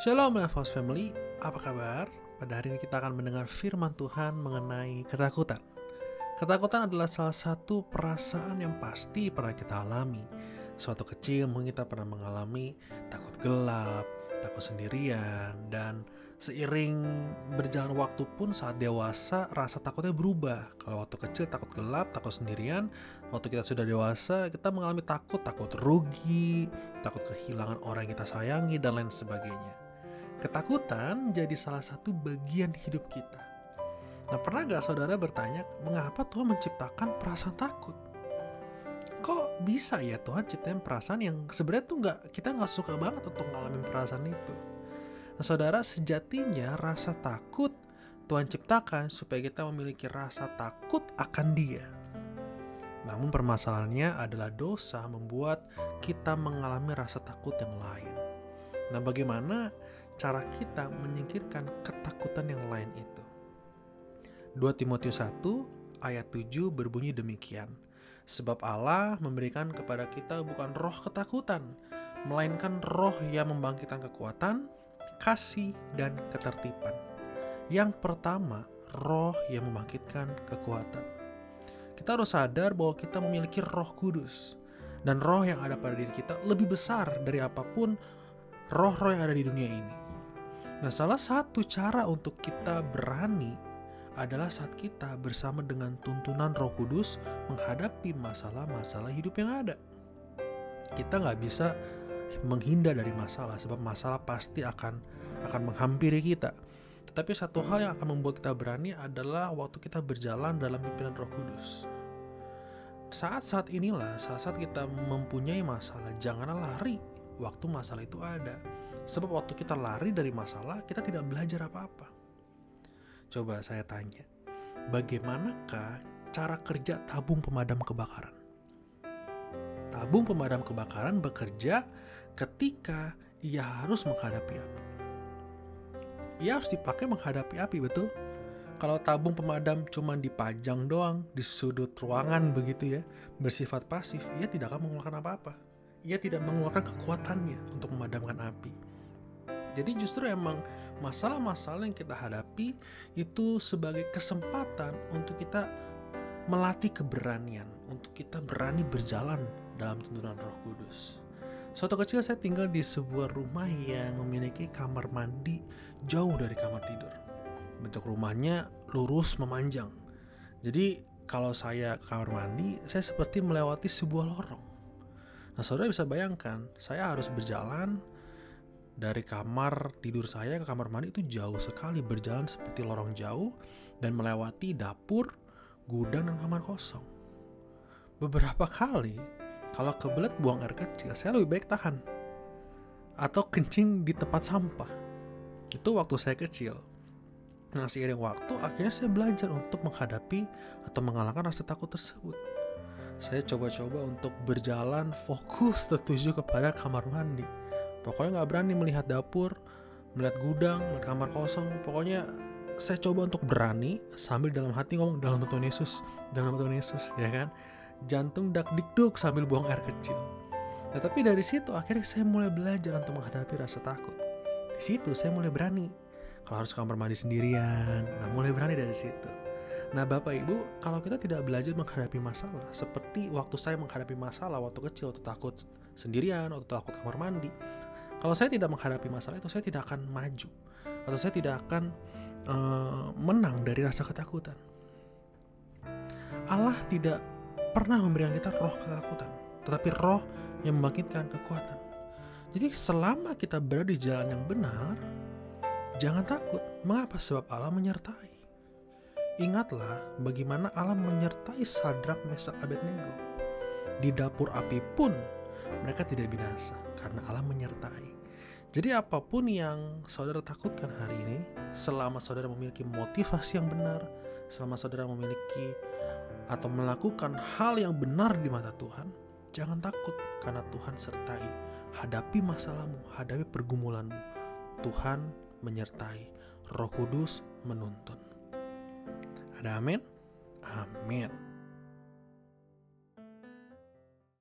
Shalom Lifehouse Family, apa kabar? Pada hari ini kita akan mendengar firman Tuhan mengenai ketakutan. Ketakutan adalah salah satu perasaan yang pasti pernah kita alami. Suatu kecil mungkin kita pernah mengalami takut gelap, takut sendirian, dan seiring berjalan waktu pun saat dewasa rasa takutnya berubah. Kalau waktu kecil takut gelap, takut sendirian, waktu kita sudah dewasa kita mengalami takut, takut rugi, takut kehilangan orang yang kita sayangi, dan lain sebagainya. Ketakutan jadi salah satu bagian hidup kita. Nah, pernah gak saudara bertanya, mengapa Tuhan menciptakan perasaan takut? Kok bisa ya Tuhan ciptain perasaan yang sebenarnya tuh nggak kita nggak suka banget untuk ngalamin perasaan itu? Nah, saudara, sejatinya rasa takut Tuhan ciptakan supaya kita memiliki rasa takut akan Dia. Namun permasalahannya adalah dosa membuat kita mengalami rasa takut yang lain. Nah, bagaimana cara kita menyingkirkan ketakutan yang lain itu. 2 Timotius 1 ayat 7 berbunyi demikian. Sebab Allah memberikan kepada kita bukan roh ketakutan, melainkan roh yang membangkitkan kekuatan, kasih, dan ketertiban. Yang pertama, roh yang membangkitkan kekuatan. Kita harus sadar bahwa kita memiliki roh kudus. Dan roh yang ada pada diri kita lebih besar dari apa pun roh-roh yang ada di dunia ini. Nah, salah satu cara untuk kita berani adalah saat kita bersama dengan tuntunan Roh Kudus menghadapi masalah-masalah hidup yang ada. Kita nggak bisa menghindar dari masalah, sebab masalah pasti akan akan menghampiri kita. Tetapi satu hal yang akan membuat kita berani adalah waktu kita berjalan dalam pimpinan Roh Kudus. Saat-saat inilah, saat-saat kita mempunyai masalah, janganlah lari waktu masalah itu ada Sebab waktu kita lari dari masalah, kita tidak belajar apa-apa. Coba saya tanya, bagaimanakah cara kerja tabung pemadam kebakaran? Tabung pemadam kebakaran bekerja ketika ia harus menghadapi api. Ia harus dipakai menghadapi api, betul? Kalau tabung pemadam cuma dipajang doang di sudut ruangan begitu ya, bersifat pasif, ia tidak akan mengeluarkan apa-apa. Ia tidak mengeluarkan kekuatannya untuk memadamkan api. Jadi justru emang masalah-masalah yang kita hadapi itu sebagai kesempatan untuk kita melatih keberanian, untuk kita berani berjalan dalam tuntunan Roh Kudus. Suatu kecil saya tinggal di sebuah rumah yang memiliki kamar mandi jauh dari kamar tidur. Bentuk rumahnya lurus memanjang. Jadi kalau saya ke kamar mandi, saya seperti melewati sebuah lorong. Nah, saudara bisa bayangkan, saya harus berjalan dari kamar tidur saya ke kamar mandi itu jauh sekali berjalan seperti lorong jauh dan melewati dapur, gudang dan kamar kosong. Beberapa kali kalau kebelet buang air kecil, saya lebih baik tahan atau kencing di tempat sampah. Itu waktu saya kecil. Nah, seiring waktu, akhirnya saya belajar untuk menghadapi atau mengalahkan rasa takut tersebut. Saya coba-coba untuk berjalan fokus tertuju kepada kamar mandi Pokoknya nggak berani melihat dapur, melihat gudang, melihat kamar kosong. Pokoknya saya coba untuk berani sambil dalam hati ngomong dalam Tuhan Yesus, dalam Tuhan Yesus, ya kan? Jantung dak dikduk sambil buang air kecil. Nah, tapi dari situ akhirnya saya mulai belajar untuk menghadapi rasa takut. Di situ saya mulai berani. Kalau harus kamar mandi sendirian, nah mulai berani dari situ. Nah Bapak Ibu, kalau kita tidak belajar menghadapi masalah, seperti waktu saya menghadapi masalah waktu kecil, waktu takut sendirian, waktu takut kamar mandi, kalau saya tidak menghadapi masalah itu, saya tidak akan maju atau saya tidak akan uh, menang dari rasa ketakutan. Allah tidak pernah memberikan kita roh ketakutan, tetapi roh yang membangkitkan kekuatan. Jadi selama kita berada di jalan yang benar, jangan takut. Mengapa? Sebab Allah menyertai. Ingatlah bagaimana Allah menyertai Sadrak, Mesak, Abednego. Di dapur api pun mereka tidak binasa karena Allah menyertai. Jadi apa pun yang saudara takutkan hari ini, selama saudara memiliki motivasi yang benar, selama saudara memiliki atau melakukan hal yang benar di mata Tuhan, jangan takut karena Tuhan sertai. Hadapi masalahmu, hadapi pergumulanmu. Tuhan menyertai. Roh Kudus menuntun. Ada amin? Amin.